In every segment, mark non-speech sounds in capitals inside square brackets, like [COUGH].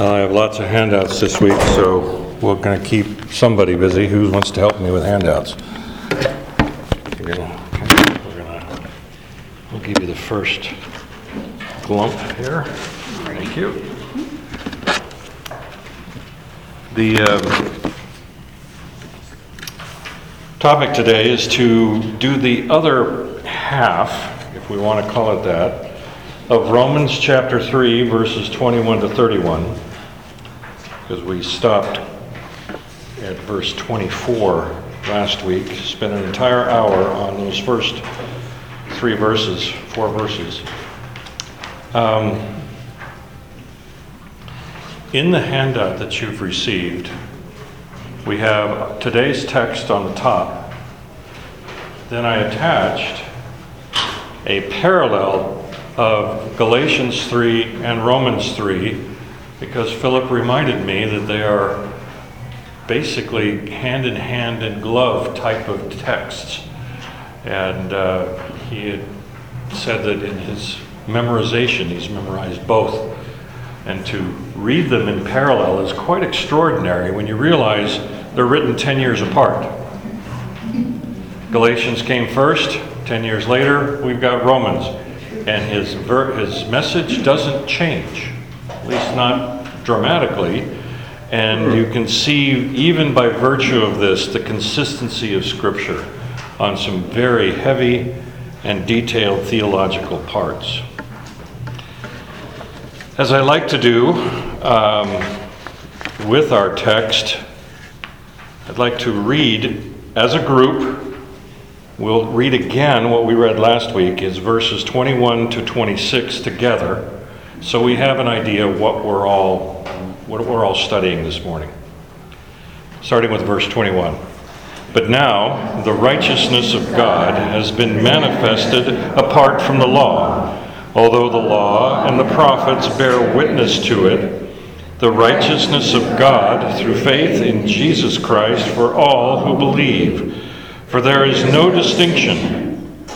I have lots of handouts this week, so we're going to keep somebody busy. Who wants to help me with handouts? We're gonna- I'll give you the first lump here. Thank you. The um, topic today is to do the other half, if we want to call it that, of Romans chapter 3, verses 21 to 31, because we stopped at verse 24 last week, spent an entire hour on those first three verses, four verses. Um, In the handout that you've received, we have today's text on the top. Then I attached a parallel of Galatians 3 and Romans 3 because Philip reminded me that they are basically hand in hand and glove type of texts. And uh, he had said that in his memorization, he's memorized both. And to read them in parallel is quite extraordinary when you realize they're written 10 years apart. Galatians came first, 10 years later, we've got Romans. And his, ver- his message doesn't change, at least not dramatically. And you can see, even by virtue of this, the consistency of Scripture on some very heavy and detailed theological parts. As I like to do um, with our text, I'd like to read as a group. We'll read again what we read last week is verses 21 to 26 together, so we have an idea what we're all what we're all studying this morning. Starting with verse 21. But now the righteousness of God has been manifested apart from the law. Although the law and the prophets bear witness to it, the righteousness of God through faith in Jesus Christ for all who believe. For there is no distinction,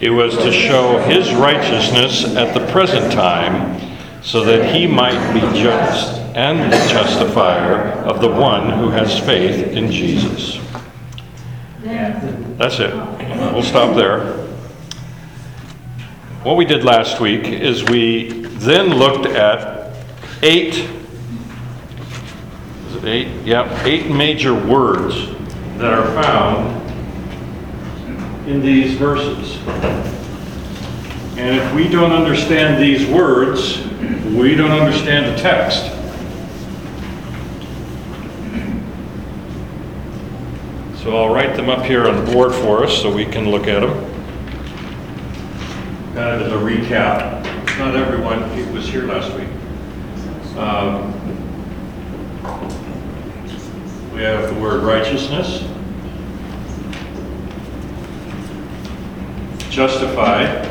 It was to show his righteousness at the present time, so that he might be just and the justifier of the one who has faith in Jesus. That's it. We'll stop there. What we did last week is we then looked at eight, is it eight? Yeah, eight major words that are found in these verses. And if we don't understand these words, we don't understand the text. So I'll write them up here on the board for us so we can look at them. Kind of as a recap. Not everyone was here last week. Um, We have the word righteousness, justified,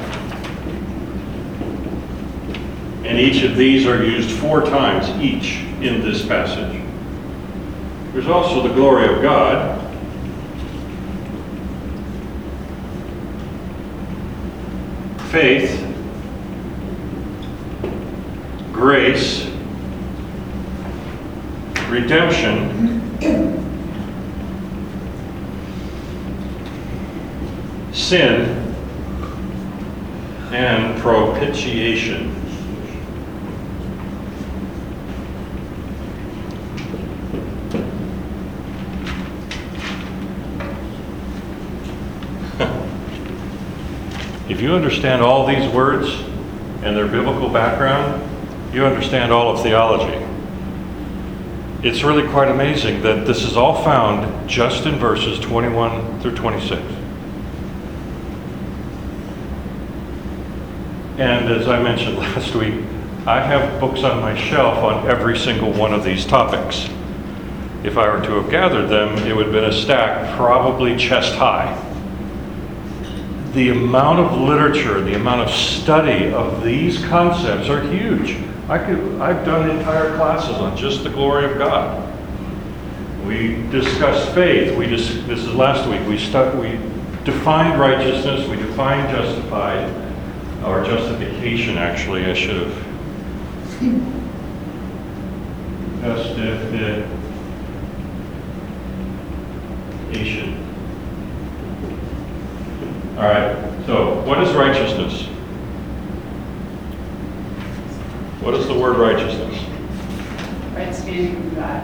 and each of these are used four times each in this passage. There's also the glory of God, faith, grace, redemption, sin, and propitiation. [LAUGHS] If you understand all these words and their biblical background, you understand all of theology. It's really quite amazing that this is all found just in verses 21 through 26. And as I mentioned [LAUGHS] last week, I have books on my shelf on every single one of these topics. if I were to have gathered them, it would have been a stack probably chest high. The amount of literature, the amount of study of these concepts are huge. I could, I've done entire classes on just the glory of God. We discussed faith. We dis, this is last week. We stuck, we defined righteousness. We defined justified, or justification. Actually, I should have. Justification. All right. So, what is righteousness? What is the word righteousness? Right standing with God,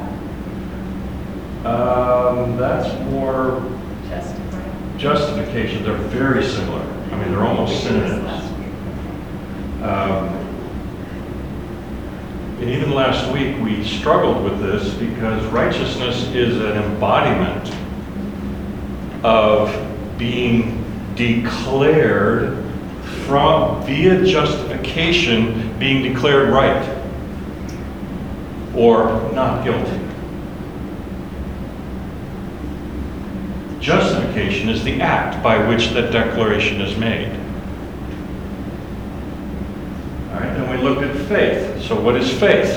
Um, that's more justified. justification. They're very similar. I mean, they're almost synonyms. Um, And even last week, we struggled with this because righteousness is an embodiment of being declared from, via justification, being declared right or not guilty. Justification is the act by which that declaration is made. All right, then we looked at faith. So what is faith?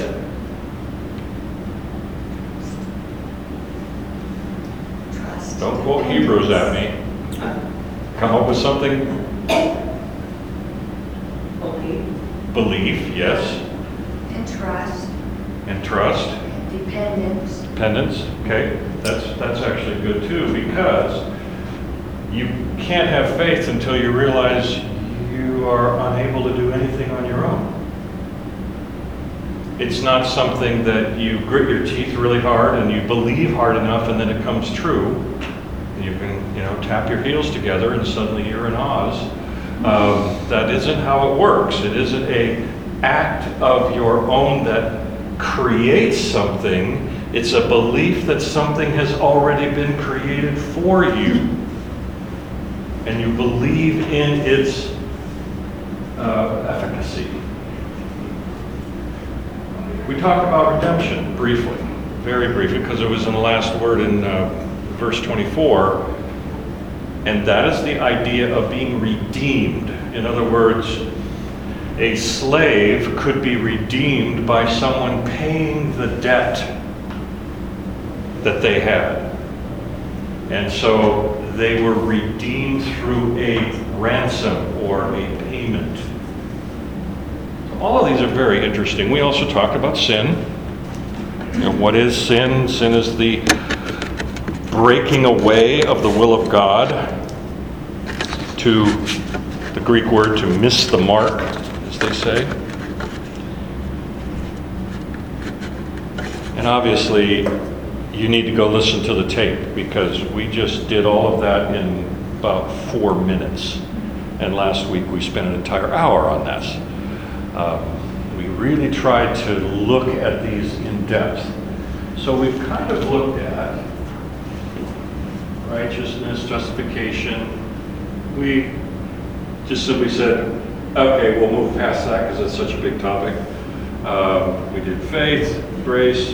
Trust. Don't quote Hebrews at me. Come up with something. Believe. Belief, yes. And trust, And trust. dependence, Dependence, okay. That's, that's actually good too because you can't have faith until you realize you are unable to do anything on your own. It's not something that you grit your teeth really hard and you believe hard enough and then it comes true. You can, you know, tap your heels together and suddenly you're in Oz. Um, that isn't how it works. It isn't a act of your own that creates something. It's a belief that something has already been created for you. And you believe in its uh, efficacy. We talked about redemption briefly, very briefly, because it was in the last word in uh, verse 24. And that is the idea of being redeemed. In other words, a slave could be redeemed by someone paying the debt that they had. And so they were redeemed through a ransom or a payment. All of these are very interesting. We also talked about sin. You know, what is sin? Sin is the breaking away of the will of God to the Greek word to miss the mark, as they say. And obviously, you need to go listen to the tape because we just did all of that in about four minutes. And last week we spent an entire hour on this. Um, we really tried to look at these in depth. So we've kind of looked at righteousness, justification. We just simply said, okay, we'll move past that because it's such a big topic. Um, we did faith, grace,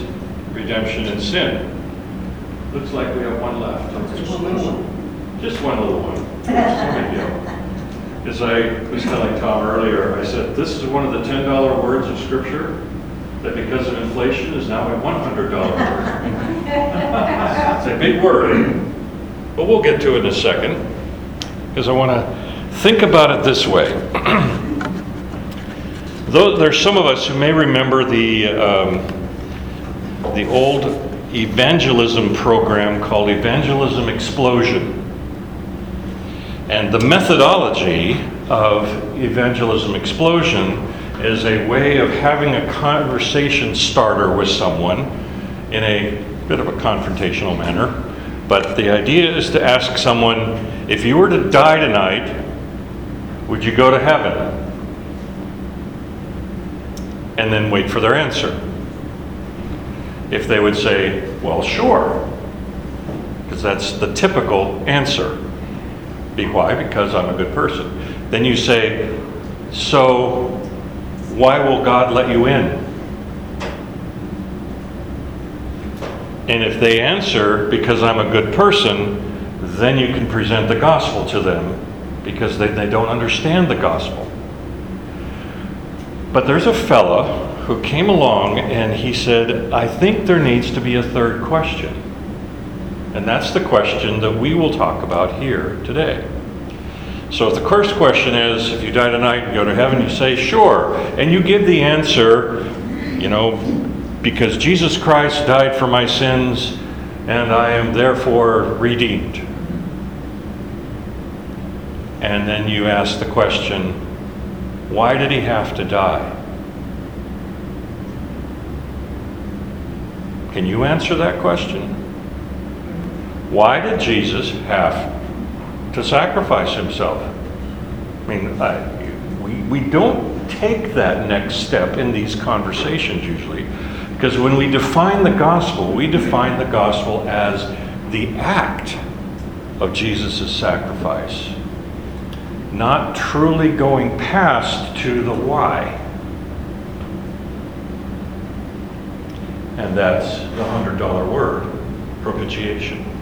redemption, and sin. Looks like we have one left. Just one little one. Just one little one. [LAUGHS] As I was telling Tom earlier, I said, this is one of the $10 words of Scripture that because of inflation is now a $100 word. It's a big word, but we'll get to it in a second, because I want to think about it this way. [CLEARS THROAT] Though there's some of us who may remember the um, the old evangelism program called Evangelism Explosion. And the methodology of Evangelism Explosion is a way of having a conversation starter with someone in a bit of a confrontational manner. But the idea is to ask someone, if you were to die tonight, would you go to heaven? And then wait for their answer. If they would say, well, sure, because that's the typical answer. Be why? Because I'm a good person. Then you say, so why will God let you in? And if they answer, because I'm a good person, then you can present the gospel to them because they, they don't understand the gospel. But there's a fella who came along and he said, I think there needs to be a third question. And that's the question that we will talk about here today. So if the first question is, if you die tonight and go to heaven, you say, sure. And you give the answer, you know, because Jesus Christ died for my sins and I am therefore redeemed. And then you ask the question, why did he have to die? Can you answer that question? Why did Jesus have to sacrifice himself? I mean, I, we, we don't take that next step in these conversations usually. Because when we define the gospel, we define the gospel as the act of Jesus' sacrifice, not truly going past to the why. And that's the hundred dollar word, propitiation.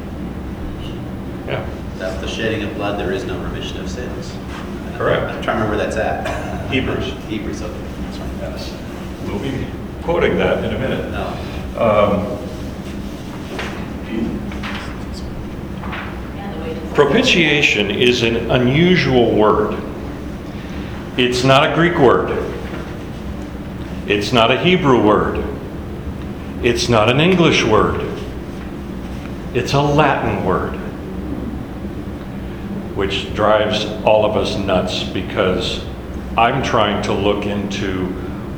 Yeah, Without the shedding of blood, there is no remission of sins. Correct. I'm trying to remember where that's at. Hebrews. Hebrews, okay. That's right. yes. We'll be quoting that in a minute. No. Um, And the way to- Propitiation is an unusual word. It's not a Greek word. It's not a Hebrew word. It's not an English word. It's a Latin word. Which drives all of us nuts because I'm trying to look into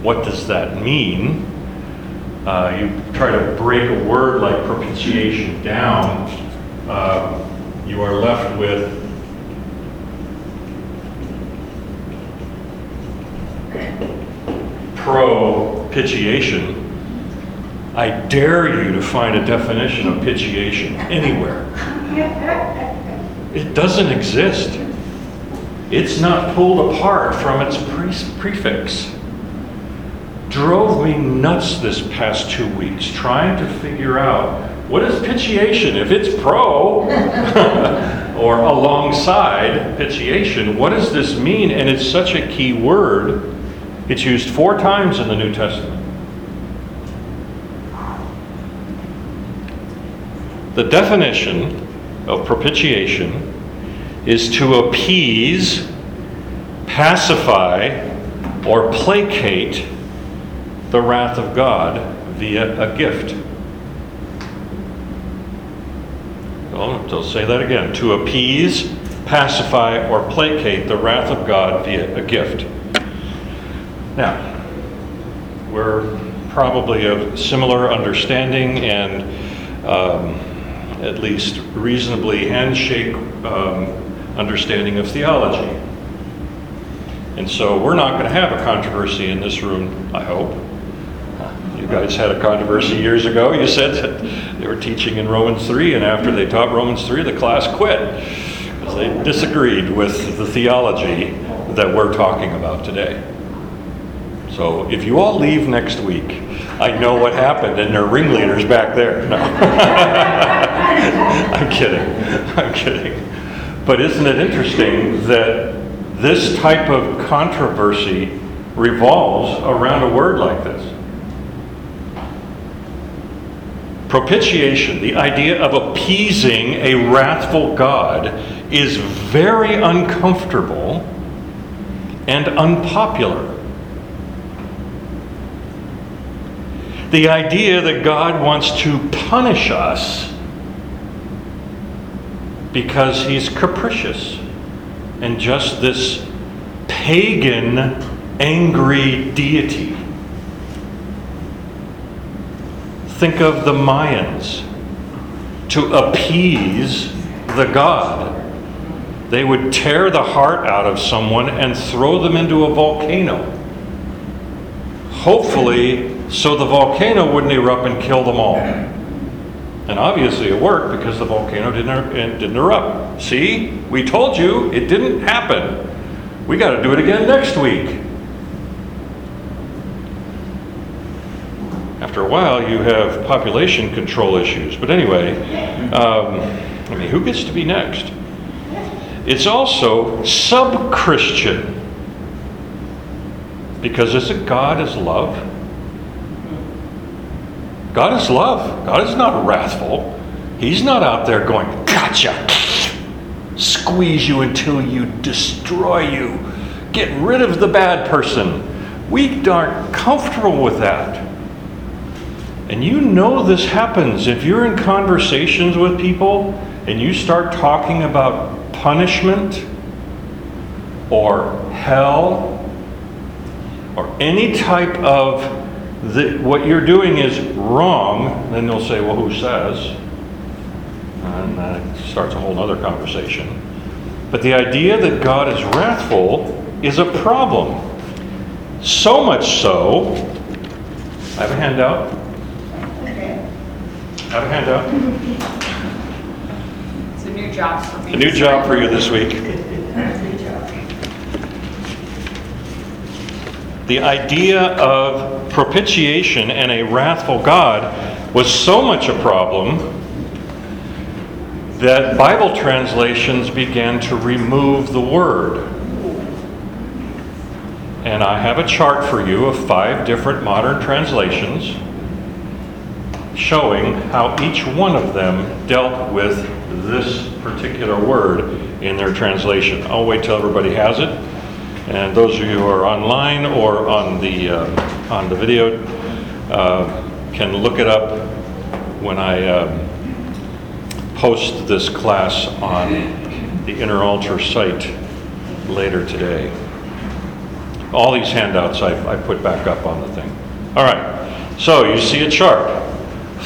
what does that mean? Uh, you try to break a word like propitiation down, uh, you are left with propitiation. I dare you to find a definition of pitiation anywhere. [LAUGHS] It doesn't exist. It's not pulled apart from its pre- prefix. Drove me nuts this past two weeks trying to figure out what is pitiation if it's pro [LAUGHS] or alongside pitiation what does this mean? And it's such a key word. It's used four times in the new testament. The definition of propitiation is to appease pacify or placate the wrath of God via a gift. I'll say that again. To appease, pacify, or placate the wrath of God via a gift. Now, we're probably of similar understanding and um, at least reasonably handshake um, understanding of theology. And so we're not going to have a controversy in this room, I hope. You guys had a controversy years ago. You said that they were teaching in Romans 3, and after they taught Romans 3, the class quit because they disagreed with the theology that we're talking about today. So if you all leave next week, I know what happened, and there are ringleaders back there. No. [LAUGHS] I'm kidding. I'm kidding. But isn't it interesting that this type of controversy revolves around a word like this? Propitiation, the idea of appeasing a wrathful God, is very uncomfortable and unpopular. The idea that God wants to punish us because he's capricious and just this pagan, angry deity. Think of the Mayans. To appease the god, they would tear the heart out of someone and throw them into a volcano. Hopefully, so the volcano wouldn't erupt and kill them all. And obviously it worked because the volcano didn't, er- didn't erupt. See? We told you it didn't happen. We got to do it again next week. After a while, you have population control issues. But anyway, um, I mean, who gets to be next? It's also sub Christian. Because isn't God is love? God is love. God is not wrathful. He's not out there going, gotcha, squeeze you until you destroy you, get rid of the bad person. We aren't comfortable with that. And you know this happens if you're in conversations with people and you start talking about punishment or hell or any type of the, what you're doing is wrong, then they'll say, well, who says? And that starts a whole other conversation. But the idea that God is wrathful is a problem. So much so, I have a handout. Okay. I have a handout. It's a new job for me. A new job for you this week. [LAUGHS] The idea of propitiation and a wrathful God was so much a problem that Bible translations began to remove the word. And I have a chart for you of five different modern translations showing how each one of them dealt with this particular word in their translation. I'll wait till everybody has it. And those of you who are online or on the, uh, on the video uh, can look it up when I um, post this class on the Inner Altar site later today. All these handouts I, I put back up on the thing. All right, so you see a chart.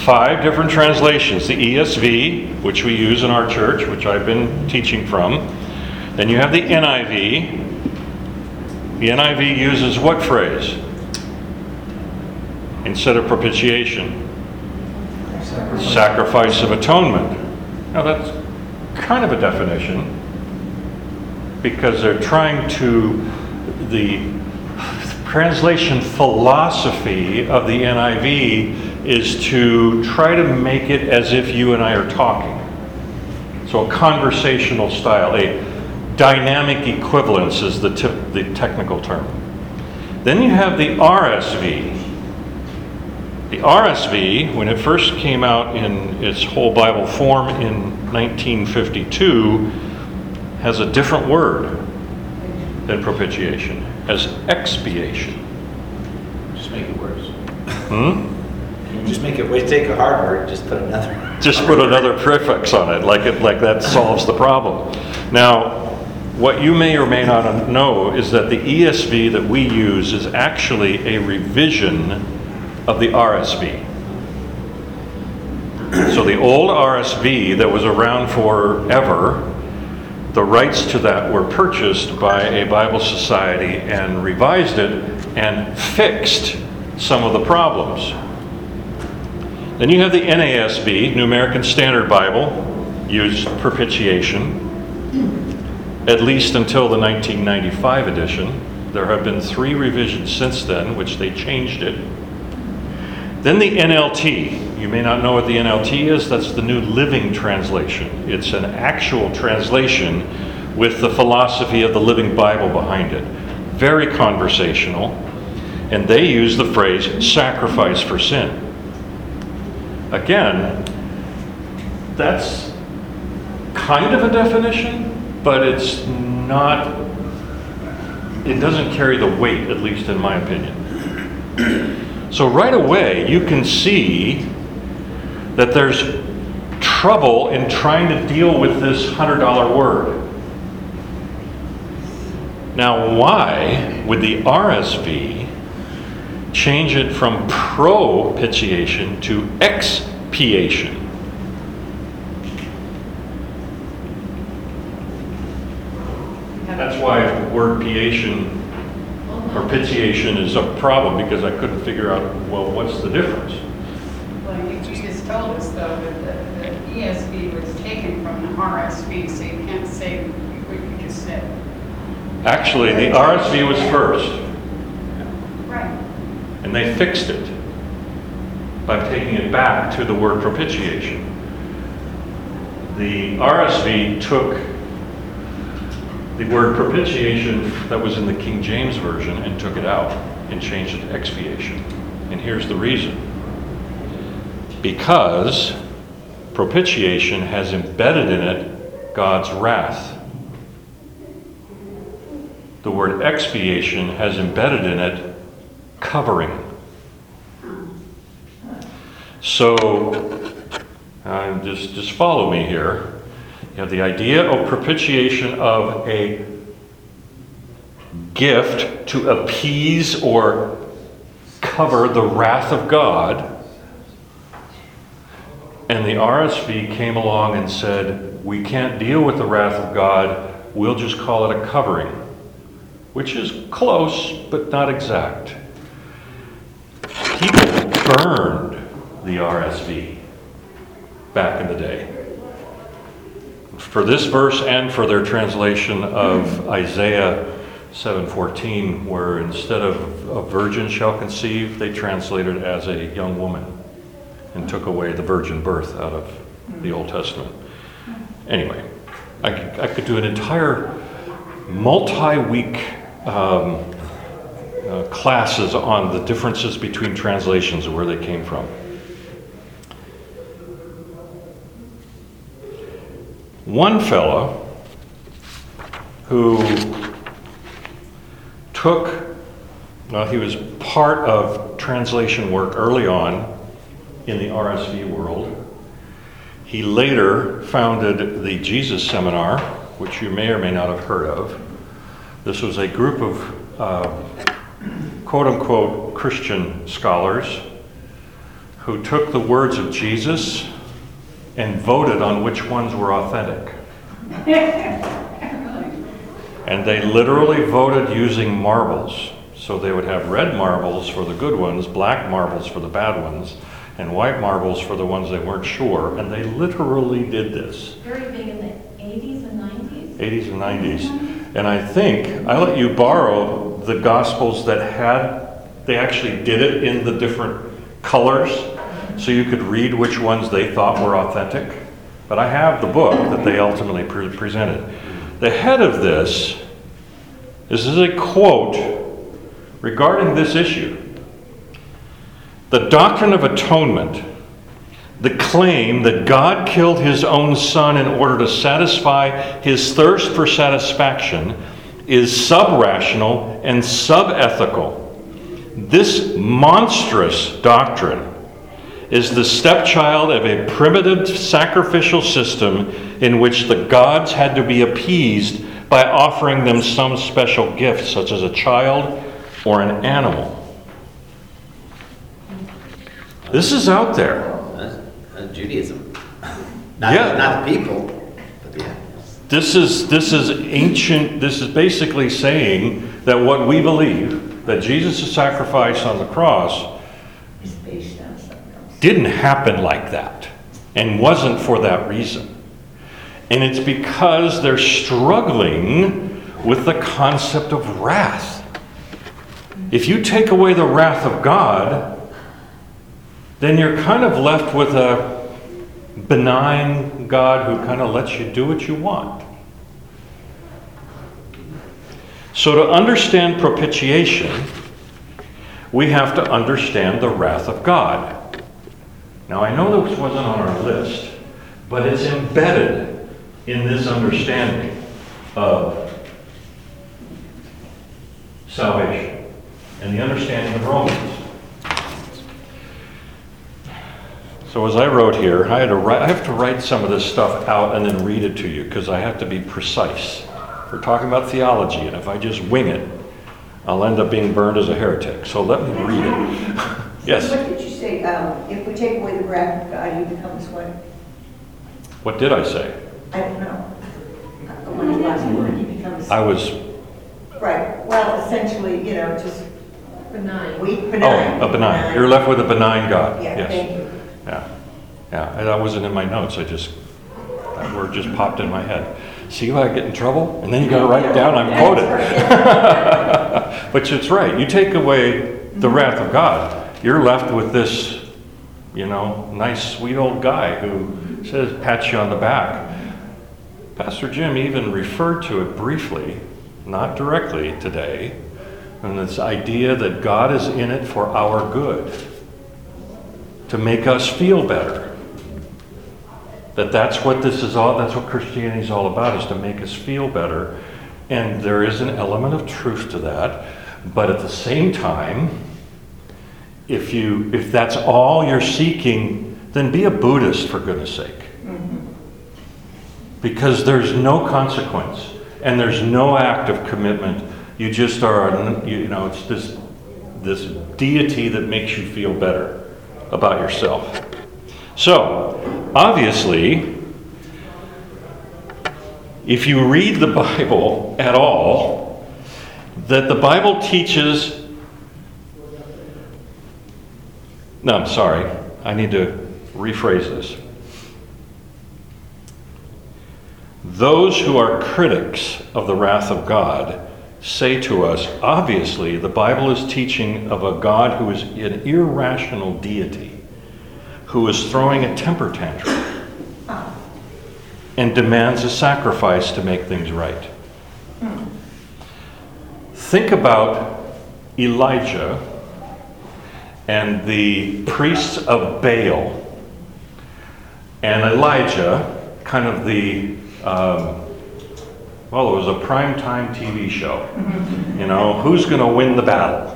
Five different translations. The ESV, which we use in our church, which I've been teaching from. Then you have the NIV. The NIV uses what phrase? Instead of propitiation, sacrifice of atonement. Now that's kind of a definition because they're trying to, the translation philosophy of the NIV is to try to make it as if you and I are talking. So a conversational style, a dynamic equivalence is the, tip, the technical term. Then you have the RSV. The RSV, when it first came out in its whole Bible form in 1952, has a different word than propitiation, as expiation. Just make it worse. Hmm? Just make it, take a hard word, just put another. Just put another prefix on it, like it, like that solves the problem. Now, what you may or may not know is that the ESV that we use is actually a revision of the RSV. So the old RSV that was around forever, the rights to that were purchased by a Bible society and revised it and fixed some of the problems. Then you have the NASB, New American Standard Bible, used propitiation, at least until the 1995 edition. There have been three revisions since then, which they changed it. Then the NLT. You may not know what the NLT is. That's the New Living Translation. It's an actual translation with the philosophy of the Living Bible behind it. Very conversational. And they use the phrase sacrifice for sin. Again, that's kind of a definition, but it's not, it doesn't carry the weight, at least in my opinion. So, right away, you can see that there's trouble in trying to deal with this $100 word. Now, why would the RSV change it from propitiation to expiation? That's why the word piation or pitiation is a problem because I couldn't figure out, well, what's the difference? Well, you just told us though that the the ESV was taken from the RSV, so you can't say what you just said. Actually, the RSV was first, Right. and they fixed it. by taking it back to the word propitiation. The RSV took the word propitiation that was in the King James Version and took it out and changed it to expiation. And here's the reason. Because propitiation has embedded in it God's wrath. The word expiation has embedded in it covering. So, uh, just, just follow me here. You have the idea of propitiation of a gift to appease or cover the wrath of God. And the RSV came along and said, We can't deal with the wrath of God, we'll just call it a covering, which is close but not exact. People burned the RSV back in the day. For this verse and for their translation of Isaiah 7:14 where instead of a virgin shall conceive they translated as a young woman and took away the virgin birth out of the Old Testament. Anyway, I could, I could do an entire multi-week um, uh, classes on the differences between translations and where they came from. One fellow who took, well, he was part of translation work early on in the RSV world. He later founded the Jesus Seminar, which you may or may not have heard of. This was a group of uh, quote unquote Christian scholars who took the words of Jesus and voted on which ones were authentic. [LAUGHS] And they literally voted using marbles. So they would have red marbles for the good ones, black marbles for the bad ones, and white marbles for the ones they weren't sure. And they literally did this. Very big in the 80s and 90s. 80s and 90s. Mm-hmm. And I think I let you borrow the Gospels that had, they actually did it in the different colors so you could read which ones they thought were authentic. But I have the book that they ultimately pre- presented. The head of this, this is a quote regarding this issue. The doctrine of atonement the claim that God killed his own son in order to satisfy his thirst for satisfaction is subrational and subethical. This monstrous doctrine is the stepchild of a primitive sacrificial system in which the gods had to be appeased by offering them some special gift, such as a child or an animal. This is out there. That's uh, Judaism. [LAUGHS] Not, Yeah. not the people, but the animals. This is, this is ancient, this is basically saying that what we believe, that Jesus' sacrifice on the cross, It's based on something else. Didn't happen like that and wasn't for that reason. And it's because they're struggling with the concept of wrath. If you take away the wrath of God, then you're kind of left with a benign God who kind of lets you do what you want. So, to understand propitiation, we have to understand the wrath of God. Now, I know this wasn't on our list, but it's embedded in this understanding of salvation and the understanding of Romans. So as I wrote here, I had to write, I have to write some of this stuff out and then read it to you because I have to be precise. We're talking about theology, and if I just wing it, I'll end up being burned as a heretic. So let me read it. [LAUGHS] yes. What say, um, if we take away the wrath of God, he becomes what? What did I say? I don't know. What is the last word? He becomes, I was right, well, essentially, you know, just Benign. weak, benign. oh a benign. You're left with a benign God. Yeah, yes. thank you. Yeah, yeah, and that wasn't in my notes, I just, that word just popped in my head. See how I get in trouble? And then you gotta write it down, I'm quoted. [LAUGHS] But it's right, you take away the wrath of God, you're left with this you know, nice, sweet old guy who says, pats you on the back. Pastor Jim even referred to it briefly, not directly today, and this idea that God is in it for our good, to make us feel better. That that's what this is all, that's what Christianity is all about, is to make us feel better. And there is an element of truth to that. But at the same time, if you if that's all you're seeking, then be a Buddhist for goodness sake. Because there's no consequence and there's no act of commitment. You just are, you know, it's this this deity that makes you feel better about yourself. So, obviously, if you read the [LAUGHS] Bible at all, that the Bible teaches. No, I'm sorry. I need to rephrase this. Those who are critics of the wrath of God say to us, obviously, the Bible is teaching of a God who is an irrational deity, who is throwing a temper tantrum and demands a sacrifice to make things right. Think about Elijah and the priests of Baal and Elijah, kind of the, um, well, it was a primetime TV show. You know, who's going to win the battle?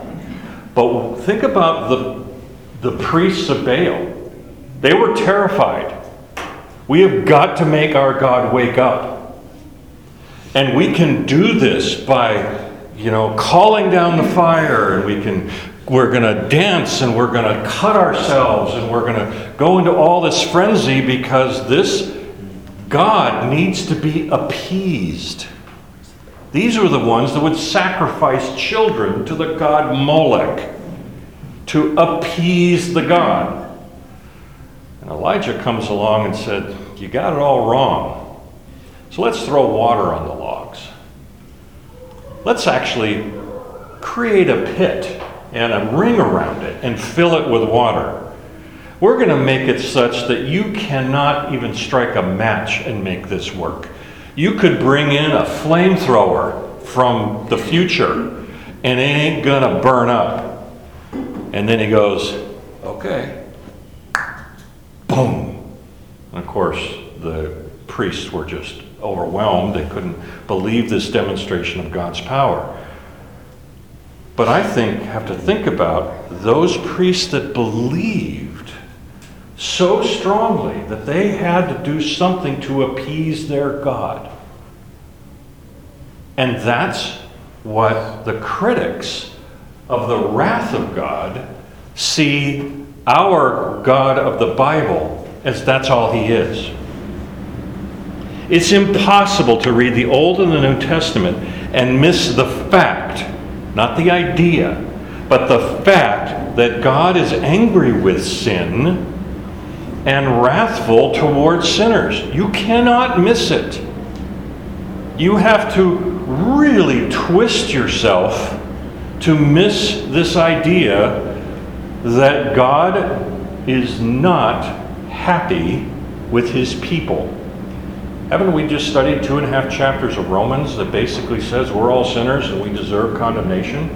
But think about the, the priests of Baal. They were terrified. We have got to make our God wake up. And we can do this by, you know, calling down the fire and we can we're going to dance and we're going to cut ourselves and we're going to go into all this frenzy because this God needs to be appeased. These were the ones that would sacrifice children to the god Molech to appease the god. And Elijah comes along and said, You got it all wrong. So let's throw water on the logs. Let's actually create a pit and a ring around it and fill it with water. We're going to make it such that you cannot even strike a match and make this work. You could bring in a flamethrower from the future and it ain't going to burn up. And then he goes, Okay. Boom. And of course, the priests were just overwhelmed. They couldn't believe this demonstration of God's power. But I think have to think about those priests that believed so strongly that they had to do something to appease their God. And that's what the critics of the wrath of God see our God of the Bible as that's all he is. It's impossible to read the Old and the New Testament and miss the fact not the idea, but the fact that God is angry with sin and wrathful towards sinners. You cannot miss it. You have to really twist yourself to miss this idea that God is not happy with his people. Haven't we just studied two and a half chapters of Romans that basically says we're all sinners and we deserve condemnation?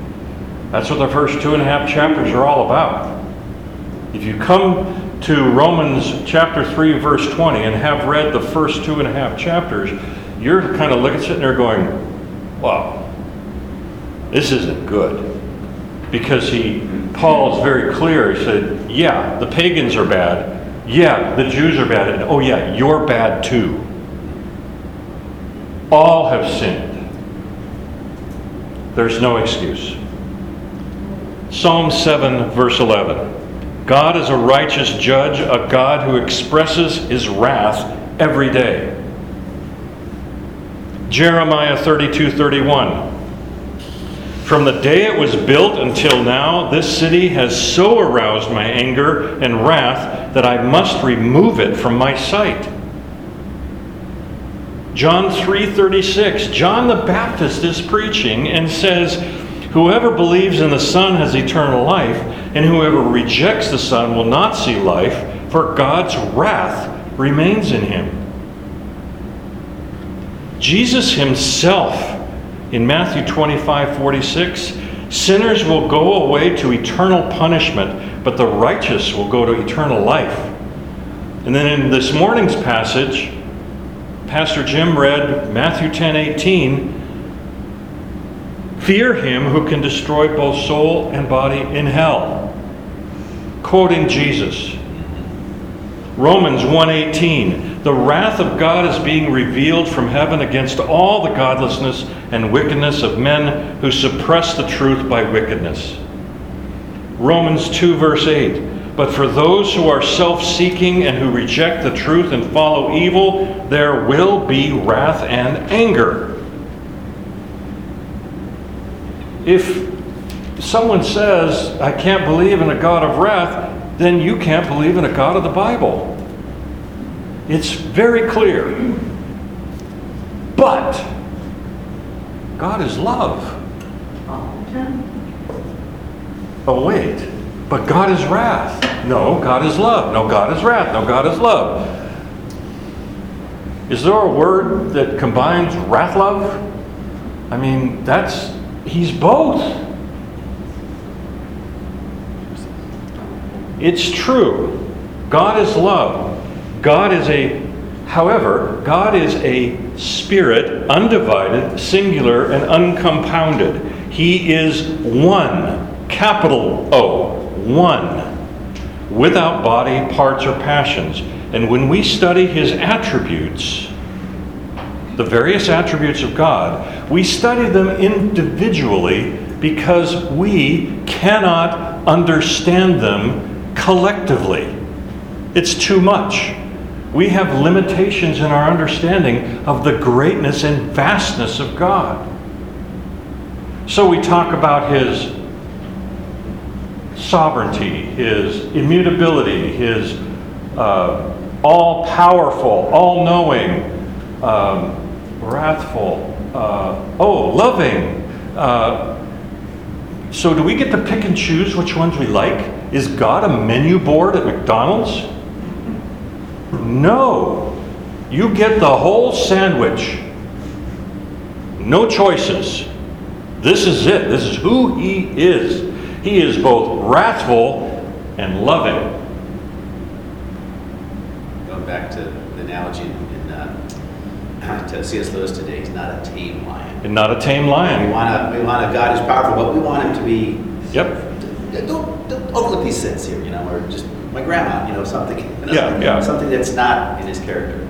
That's what the first two and a half chapters are all about. If you come to Romans chapter 3, verse 20, and have read the first two and a half chapters, you're kind of looking, sitting there going, wow, this isn't good. Because he, Paul's very clear. He said, yeah, the pagans are bad. Yeah, the Jews are bad. And oh, yeah, you're bad too. All have sinned. There's no excuse. Psalm 7, verse 11. God is a righteous judge, a God who expresses his wrath every day. Jeremiah 32, 31. From the day it was built until now, this city has so aroused my anger and wrath that I must remove it from my sight. John 3:36. John the Baptist is preaching and says, Whoever believes in the Son has eternal life, and whoever rejects the Son will not see life, for God's wrath remains in him. Jesus himself, in Matthew 25 46, sinners will go away to eternal punishment, but the righteous will go to eternal life. And then in this morning's passage, Pastor Jim read Matthew 10 18. Fear him who can destroy both soul and body in hell. Quoting Jesus. Romans 1:18 The wrath of God is being revealed from heaven against all the godlessness and wickedness of men who suppress the truth by wickedness. Romans 2 verse 8 But for those who are self-seeking and who reject the truth and follow evil there will be wrath and anger. If someone says, I can't believe in a God of wrath, then you can't believe in a God of the Bible. It's very clear. But God is love. All the time. Oh, wait. But God is wrath. No, God is love. No, God is wrath. No, God is love. Is there a word that combines wrath love? I mean, that's, he's both. It's true. God is love. God is a, however, God is a spirit, undivided, singular, and uncompounded. He is one, capital O, one, without body, parts, or passions. And when we study his attributes, the various attributes of God, we study them individually because we cannot understand them collectively. It's too much. We have limitations in our understanding of the greatness and vastness of God. So we talk about his sovereignty, his immutability, his uh, all powerful, all knowing, um, wrathful, uh, oh, loving. Uh, so, do we get to pick and choose which ones we like? Is God a menu board at McDonald's? No. You get the whole sandwich. No choices. This is it. This is who He is. He is both wrathful and loving. Going back to the analogy in, uh, [CLEARS THROAT] to C.S. Lewis today, he's not a tame lion. And not a tame We lion. want a, we want a God who's powerful, but we want him to be. Yep. Don't, don't overlook these sins here, you know, or just my grandma, you know, something. you know, Yeah, yeah. Something that's not in his character.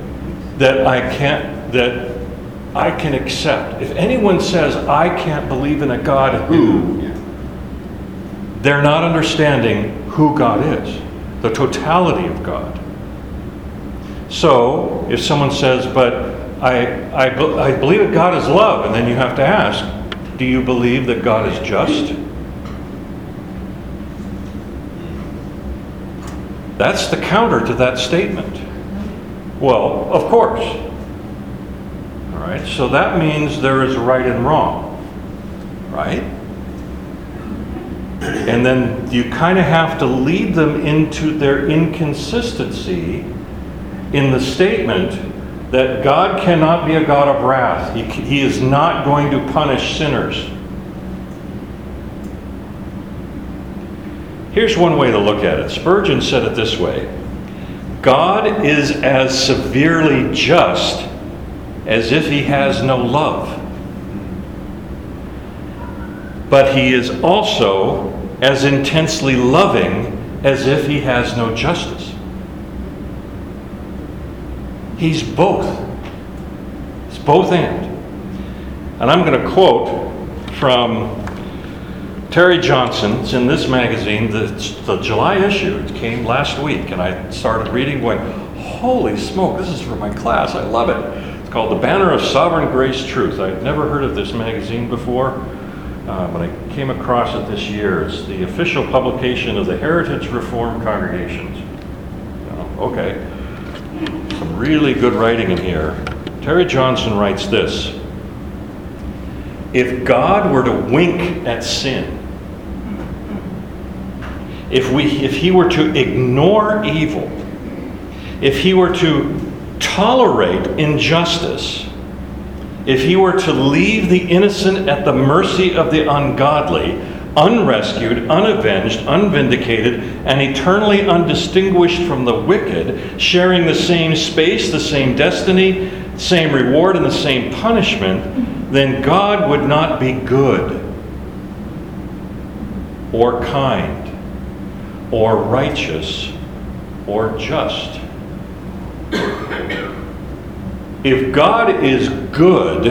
That I can't, that I can accept. If anyone says, I can't believe in a God who, Yeah. They're not understanding who God is, the totality of God. So, if someone says, but I, I, I believe that God is love, and then you have to ask, do you believe that God is just? That's the counter to that statement. Well, of course. All right, so that means there is right and wrong, right? And then you kind of have to lead them into their inconsistency in the statement that God cannot be a God of wrath. He, he is not going to punish sinners. Here's one way to look at it Spurgeon said it this way God is as severely just as if he has no love. But he is also as intensely loving as if he has no justice. He's both. It's both and. And I'm going to quote from Terry Johnson. It's in this magazine. The, the July issue. It came last week, and I started reading, going, "Holy smoke! This is for my class. I love it." It's called "The Banner of Sovereign Grace Truth." I'd never heard of this magazine before, uh, but I came across it this year. It's the official publication of the Heritage Reform Congregations. Okay, some really good writing in here. Terry Johnson writes this. if God were to wink at sin, if, we, if he were to ignore evil, if he were to tolerate injustice, if he were to leave the innocent at the mercy of the ungodly, unrescued, unavenged, unvindicated, and eternally undistinguished from the wicked, sharing the same space, the same destiny, same reward, and the same punishment, then God would not be good or kind or righteous or just. If God is good,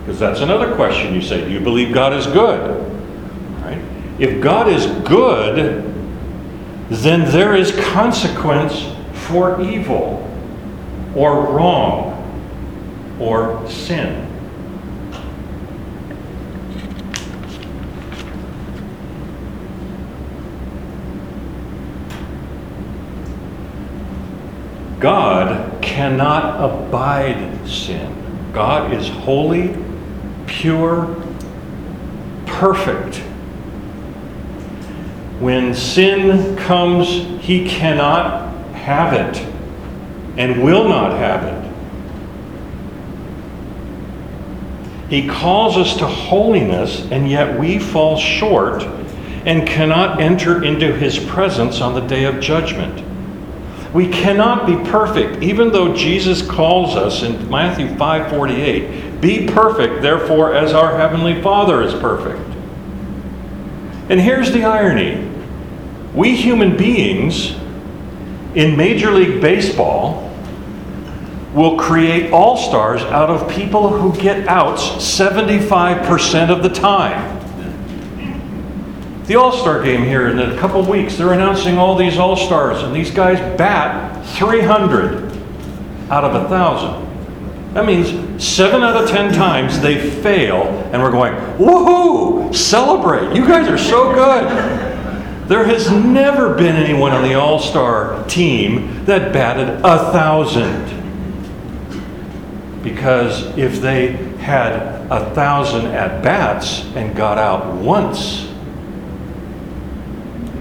because that's another question you say, do you believe God is good? Right? If God is good, then there is consequence for evil or wrong or sin. God cannot abide sin. God is holy, pure, perfect. When sin comes, he cannot have it and will not have it. He calls us to holiness, and yet we fall short and cannot enter into his presence on the day of judgment. We cannot be perfect, even though Jesus calls us in Matthew 5:48, "Be perfect, therefore, as our heavenly Father is perfect." And here's the irony. We human beings in Major League Baseball will create all-stars out of people who get outs 75% of the time. The All Star game here in a couple weeks, they're announcing all these All Stars, and these guys bat 300 out of 1,000. That means seven out of 10 times they fail, and we're going, woohoo, celebrate, you guys are so good. There has never been anyone on the All Star team that batted a 1,000. Because if they had a 1,000 at bats and got out once,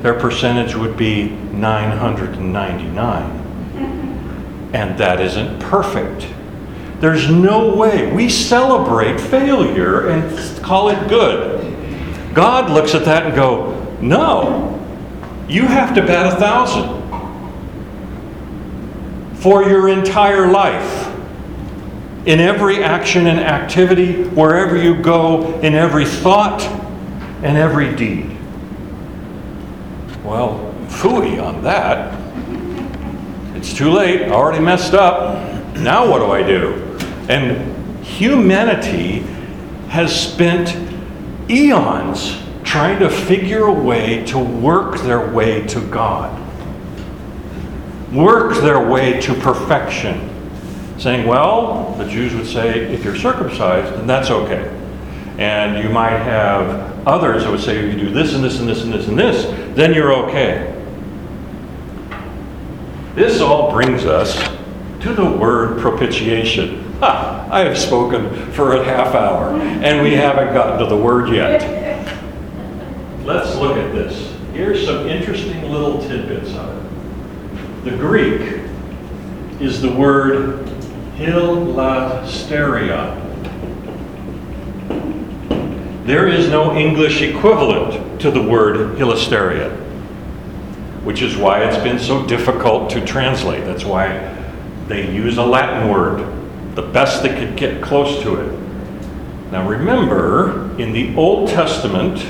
their percentage would be 999. And that isn't perfect. There's no way. We celebrate failure and call it good. God looks at that and go, "No. You have to bat a 1000 for your entire life." In every action and activity, wherever you go, in every thought and every deed. Well, phooey on that. It's too late, I already messed up. Now what do I do? And humanity has spent eons trying to figure a way to work their way to God, work their way to perfection. Saying, well, the Jews would say, if you're circumcised, then that's okay. And you might have others would say, if you do this and this and this and this and this, then you're okay. This all brings us to the word propitiation. Ha, I have spoken for a half hour, and we haven't gotten to the word yet. Let's look at this. Here's some interesting little tidbits of it. The Greek is the word hilasterion. There is no English equivalent to the word hilasterion, which is why it's been so difficult to translate. That's why they use a Latin word, the best they could get close to it. Now remember, in the Old Testament,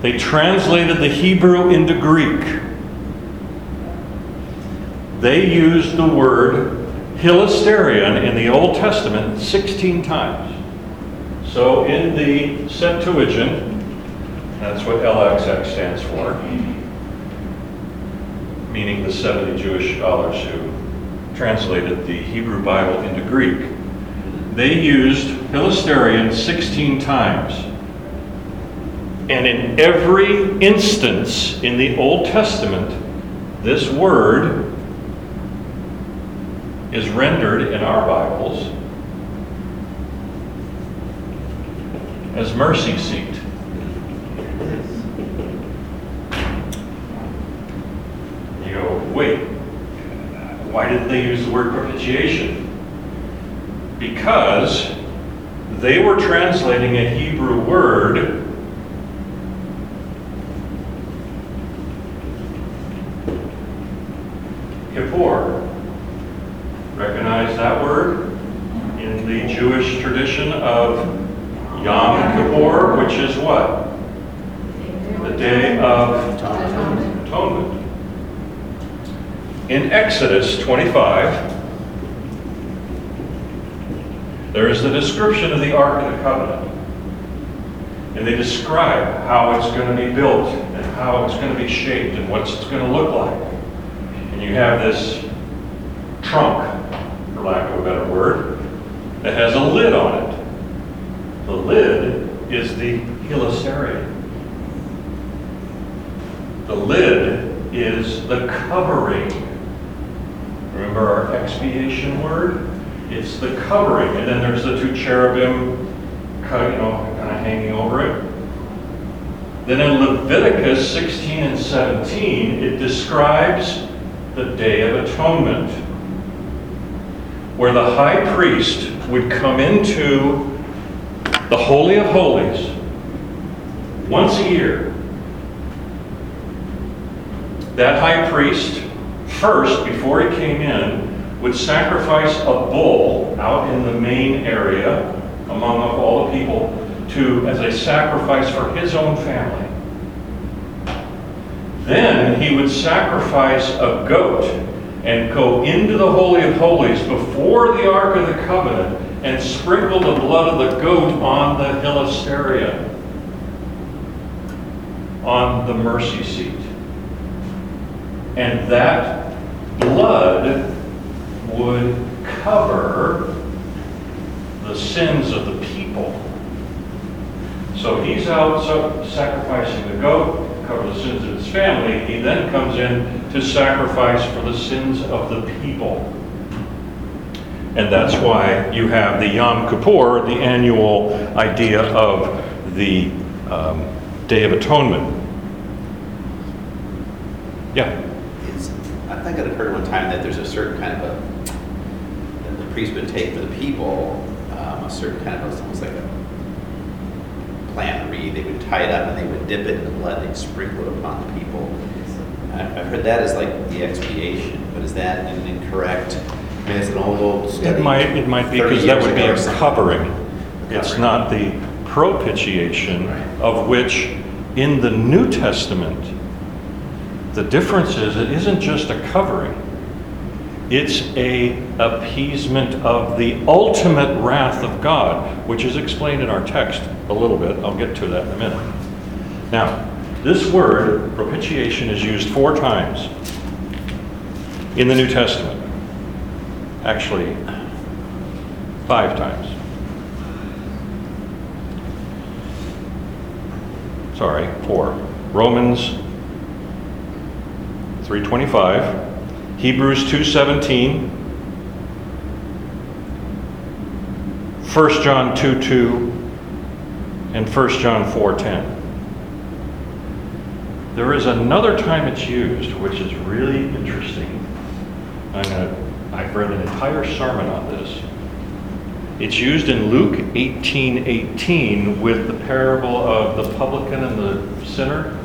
they translated the Hebrew into Greek. They used the word hilasterion in the Old Testament 16 times. So in the Septuagint, that's what LXX stands for, meaning the 70 Jewish scholars who translated the Hebrew Bible into Greek. They used hilasterion 16 times. And in every instance in the Old Testament, this word is rendered in our Bibles as mercy seat. You go, wait, why didn't they use the word propitiation? Because they were translating a Hebrew word Kippur. Recognize that word in the Jewish tradition of Yom Kippur, which is what? The Day of Atonement. In Exodus 25, there is the description of the Ark of the Covenant. And they describe how it's going to be built and how it's going to be shaped and what it's going to look like. And you have this trunk, for lack of a better word, that has a lid on it. The lid is the hilasterion. The lid is the covering. Remember our expiation word? It's the covering, and then there's the two cherubim, you know, kind of hanging over it. Then in Leviticus 16 and 17, it describes the Day of Atonement, where the high priest would come into the Holy of Holies once a year. That high priest, first, before he came in, would sacrifice a bull out in the main area among all the people to, as a sacrifice for his own family. Then he would sacrifice a goat and go into the Holy of Holies before the Ark of the Covenant and sprinkle the blood of the goat on the hilasterion, on the mercy seat. And that blood would cover the sins of the people. So he's out sacrificing the goat, cover the sins of his family. He then comes in to sacrifice for the sins of the people. And that's why you have the Yom Kippur, the annual idea of the um, Day of Atonement. Yeah. Is, I think I'd heard one time that there's a certain kind of a, priest would take for the people, um, a certain kind of, almost like a plant reed, they would tie it up and they would dip it in the blood, they'd sprinkle it upon the people. I've heard that as like the expiation, but is that an incorrect, I mean, it's an old, old study. It might, it might be, because that would be a something. covering. It's not the propitiation, Right. of which in the New Testament, the difference is it isn't just a covering. It's a appeasement of the ultimate wrath of God, which is explained in our text a little bit. I'll get to that in a minute. Now, this word, propitiation, is used four times in the New Testament. Actually, five times. Sorry, four. Romans 3:25, Hebrews 2:17, 1 John 2:2, and 1 John 4:10. There is another time it's used, which is really interesting. I'm gonna, I've read an entire sermon on this. It's used in Luke 18:18 with the parable of the publican and the sinner.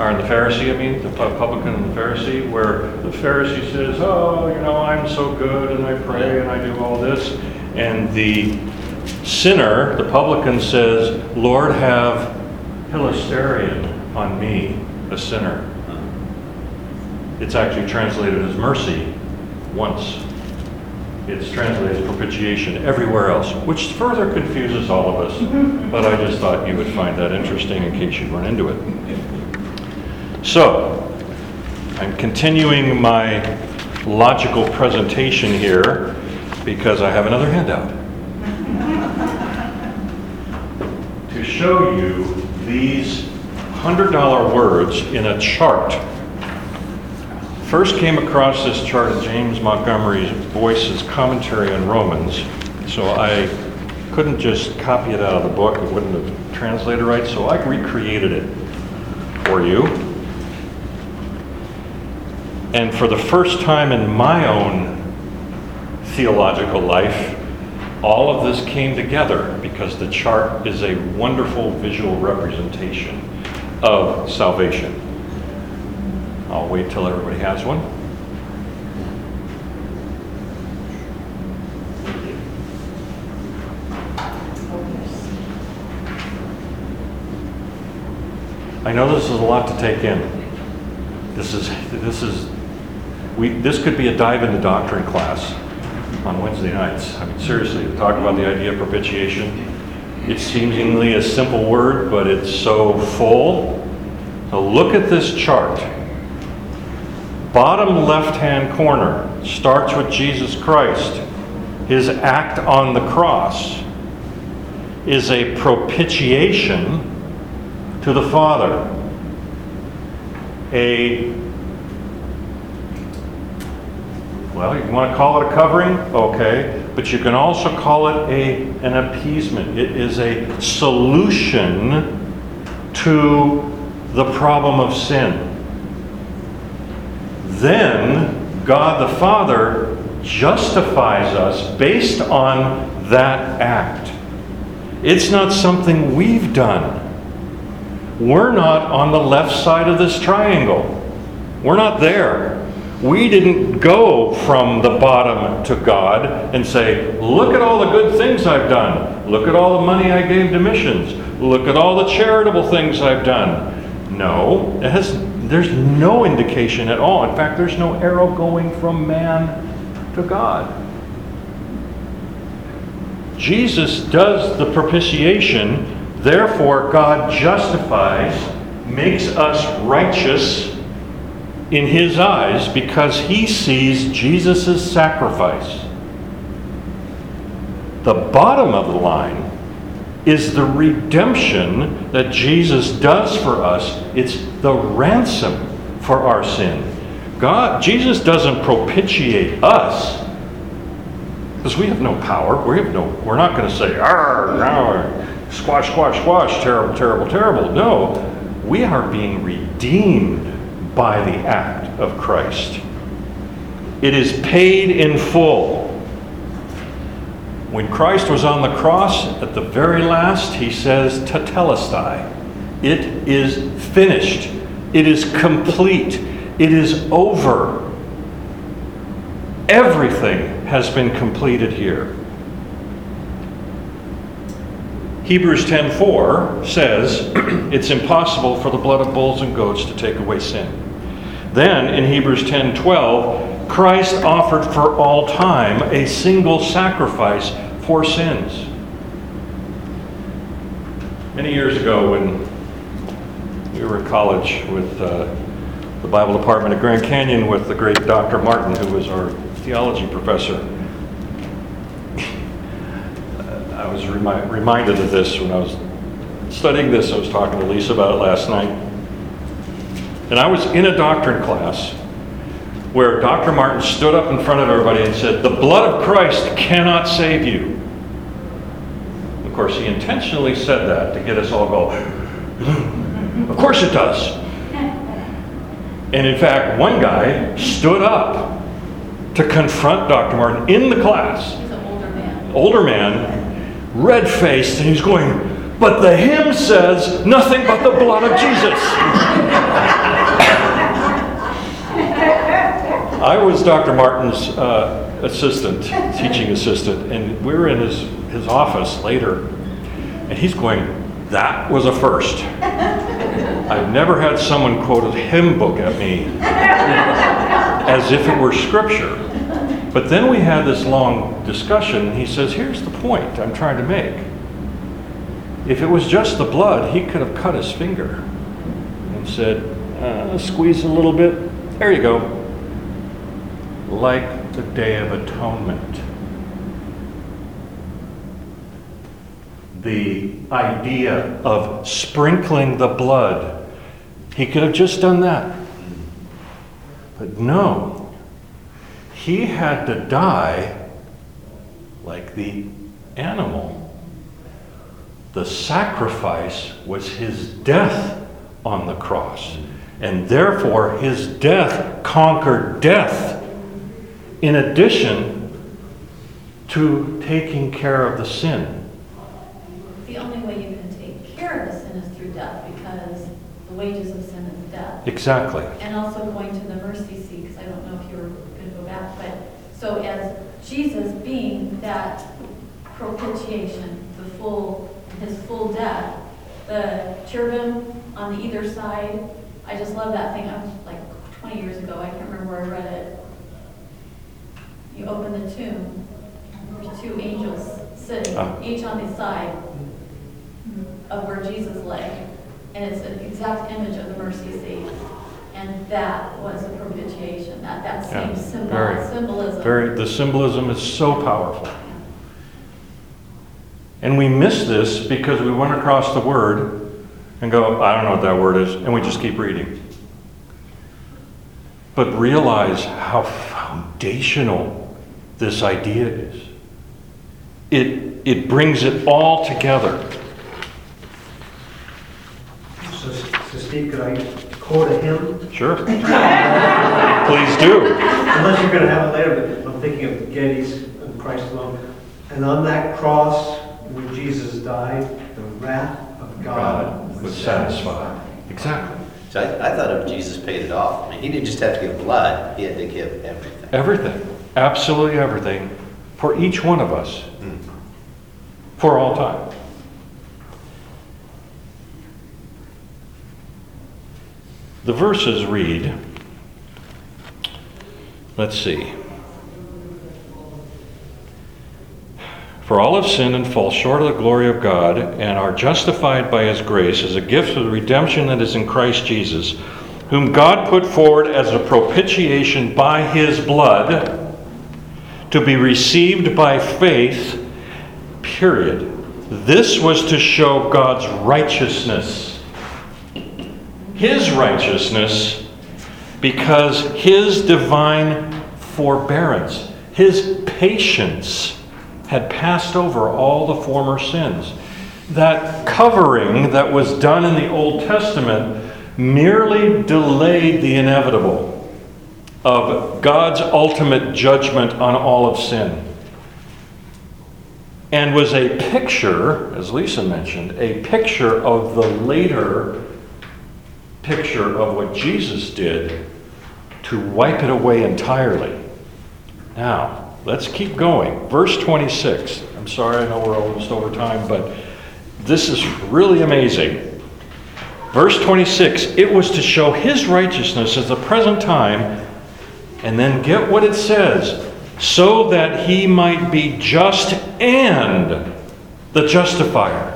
Or the Pharisee, I mean, the publican and the Pharisee, where the Pharisee says, "Oh, you know, I'm so good and I pray and I do all this." And the sinner, the publican says, "Lord, have hilasterion on me, a sinner." Hmm. It's actually translated as mercy once. It's translated as propitiation everywhere else, which further confuses all of us. [LAUGHS] But I just thought you would find that interesting in case you run into it. So, I'm continuing my logical presentation here because I have another handout. [LAUGHS] To show you these $100 words in a chart First came across this chart in James Montgomery Boice's commentary on Romans, so I couldn't just copy it out of the book, it wouldn't have translated right, so I recreated it for you. And for the first time in my own theological life, all of this came together because the chart is a wonderful visual representation of salvation. I'll wait till everybody has one. I know this is a lot to take in. This is, this is, we, this could be a dive into doctrine class on Wednesday nights. I mean, seriously, to talk about the idea of propitiation. It's seemingly a simple word, but it's so full. Now look at this chart. Bottom left-hand corner starts with Jesus Christ. His act on the cross is a propitiation to the Father. A, well, you want to call it a covering? Okay. But you can also call it a, an appeasement. It is a solution to the problem of sin. Then God the Father justifies us based on that act. It's not something we've done. We're not on the left side of this triangle. We're not there. We didn't go from the bottom to God and say, Look at all the good things I've done. Look at all the money I gave to missions. Look at all the charitable things I've done. No, has, there's no indication at all. In fact, there's no arrow going from man to God. Jesus does the propitiation Therefore, God justifies, makes us righteous in His eyes because He sees Jesus' sacrifice. The bottom of the line is the redemption that Jesus does for us. It's the ransom for our sin. God, Jesus doesn't propitiate us because we have no power. We have no. We're not going to say, "Arr, arr." squash, squash, squash, terrible, terrible, terrible. No, we are being redeemed by the act of Christ. It is paid in full. When Christ was on the cross, at the very last, he says, Tetelestai. It is finished. It is complete. It is over. Everything has been completed here. Hebrews 10:4 says [CLEARS THROAT] it's impossible for the blood of bulls and goats to take away sin. Then in Hebrews 10:12, Christ offered for all time a single sacrifice for sins. Many years ago when we were in college with uh, the Bible department at Grand Canyon with the great Dr. Martin who was our theology professor. I was remi- reminded of this when I was studying this. I was talking to Lisa about it last night. And I was in a doctrine class where Dr. Martin stood up in front of everybody and said, The blood of Christ cannot save you. Of course, he intentionally said that to get us all go, Of course it does. And in fact, one guy stood up to confront Dr. Martin in the class. He's an older man. Older man, red faced, and he's going, But the hymn says nothing but the blood of Jesus. I was Dr. Martin's uh, assistant, teaching assistant, and we were in his, his office later, and he's going, That was a first. I've never had someone quote a hymn book at me as if it were scripture. But then we had this long discussion, he says, Here's the point I'm trying to make. If it was just the blood, he could have cut his finger and said, uh, Squeeze a little bit. There you go. Like the Day of Atonement. The idea of sprinkling the blood. He could have just done that. But no, he had to die like the animal The sacrifice was his death on the cross. And therefore, his death conquered death. In addition to taking care of the sin. The only way you can take care of the sin is through death, because the wages of sin is death. Exactly. And also going to the mercy seat, because I don't know if you were going to go back, but, so as Jesus being that propitiation, the full, his full death, the cherubim on the either side, I just love that thing, I was like 20 years ago, I can't remember where I read it. You open the tomb, there's two angels sitting, Ah. each on the side of where Jesus lay. And it's an exact image of the mercy seat. And that was a propitiation, that, that Yeah, same symbol, very, symbolism. Very, the symbolism is so powerful. And we miss this because we went across the word and go, I don't know what that word is, and we just keep reading. But realize how foundational this idea is. It, it brings it all together. So, so Steve, could I quote a hymn? Sure. Please do. Unless you're gonna have it later, but I'm thinking of Getty's and Christ alone. And on that cross, when Jesus died, the wrath of God God was satisfied. Exactly. So I, I thought if Jesus paid it off, I mean, he didn't just have to give blood, he had to give everything. Everything, absolutely everything, for each one of us, Mm. for all time. The verses read, let's see. For all have sinned and fall short of the glory of God and are justified by his grace as a gift of the redemption that is in Christ Jesus, whom God put forward as a propitiation by his blood to be received by faith, period. This was to show God's righteousness. His righteousness because his divine forbearance, his patience, had passed over all the former sins. That covering that was done in the Old Testament merely delayed the inevitable of God's ultimate judgment on all of sin. And was a picture, as Lisa mentioned, a picture of the later picture of what Jesus did to wipe it away entirely. Now, let's keep going. Verse 26. I'm sorry, I know we're almost over time, but this is really amazing. Verse 26 it was to show his righteousness at the present time, and then get what it says so that he might be just and the justifier.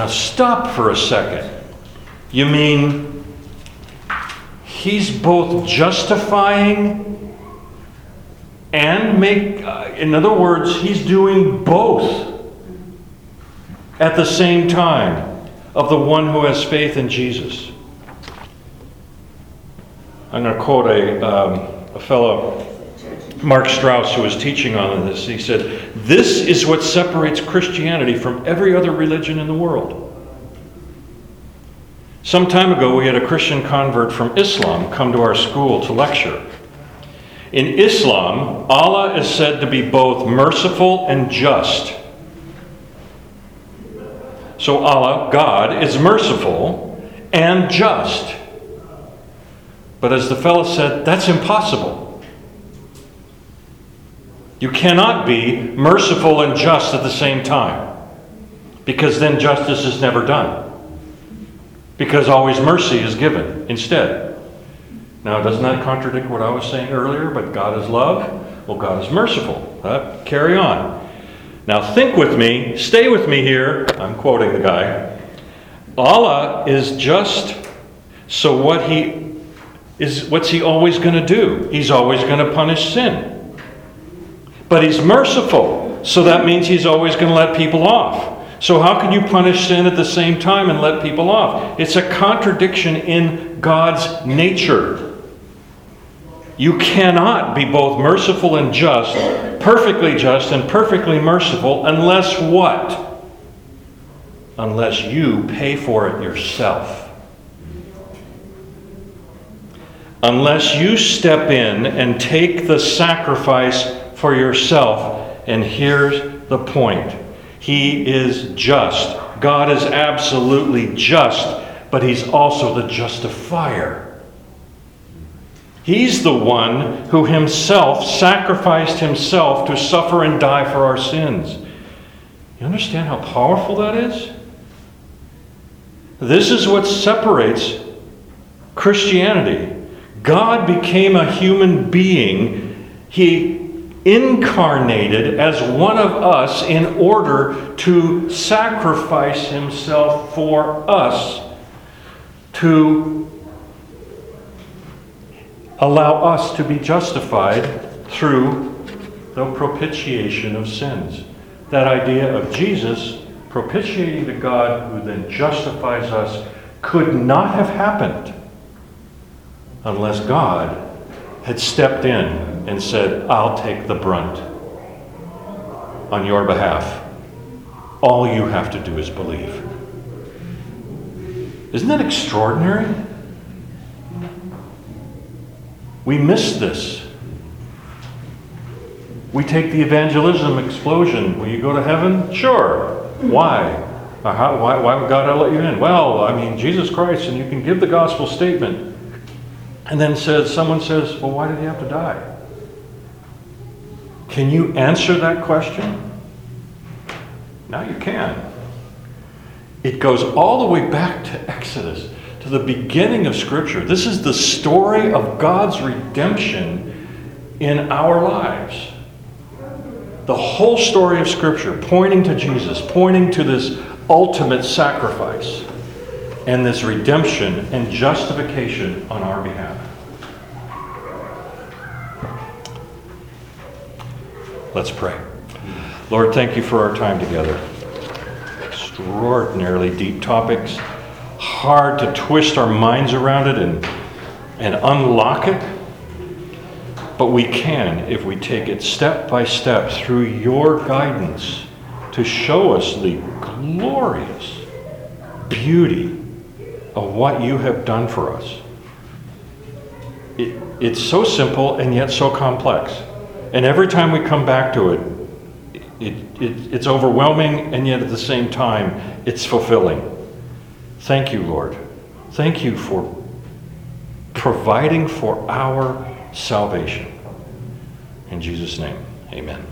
Now, stop for a second. You mean he's both justifying and make, uh, in other words, he's doing both at the same time of the one who has faith in Jesus. I'm going to quote a, um, a fellow, Mark Strauss, who was teaching on this. He said, This is what separates Christianity from every other religion in the world. Some time ago, we had a Christian convert from Islam come to our school to lecture. In Islam, Allah is said to be both merciful and just. So, Allah, God, is merciful and just. But as the fellow said, that's impossible. You cannot be merciful and just at the same time, because then justice is never done. Because always mercy is given instead. Now, doesn't that contradict what I was saying earlier? But God is love. Well, God is merciful. Uh, carry on. Now, think with me. Stay with me here. I'm quoting the guy. Allah is just. So what he is what's he always going to do? He's always going to punish sin. But he's merciful. So that means he's always going to let people off. So how can you punish sin at the same time and let people off? It's a contradiction in God's nature. You cannot be both merciful and just, perfectly just and perfectly merciful, unless what? Unless you pay for it yourself. Unless you step in and take the sacrifice for yourself. And here's the point He is just. God is absolutely just, but He's also the justifier. He's the one who himself sacrificed himself to suffer and die for our sins. You understand how powerful that is? This is what separates Christianity. God became a human being. He incarnated as one of us in order to sacrifice himself for us to allow us to be justified through the propitiation of sins. That idea of Jesus propitiating to God, who then justifies us, could not have happened unless God had stepped in and said, I'll take the brunt on your behalf. All you have to do is believe. Isn't that extraordinary? We miss this. We take the evangelism explosion. Will you go to heaven? Sure. Why? Uh, how, why, why would God let you in? Well, I mean, Jesus Christ, and you can give the gospel statement. And then says, someone says, well, why did he have to die? Can you answer that question? Now you can. It goes all the way back to Exodus to the beginning of Scripture. This is the story of God's redemption in our lives. The whole story of Scripture pointing to Jesus, pointing to this ultimate sacrifice and this redemption and justification on our behalf. Let's pray. Lord, thank you for our time together. Extraordinarily deep topics hard to twist our minds around it and, and unlock it. But we can if we take it step by step through your guidance to show us the glorious beauty of what you have done for us. It, it's so simple and yet so complex. And every time we come back to it, it, it, it's overwhelming and yet at the same time, it's fulfilling. Thank you, Lord. Thank you for providing for our salvation. In Jesus' name, amen.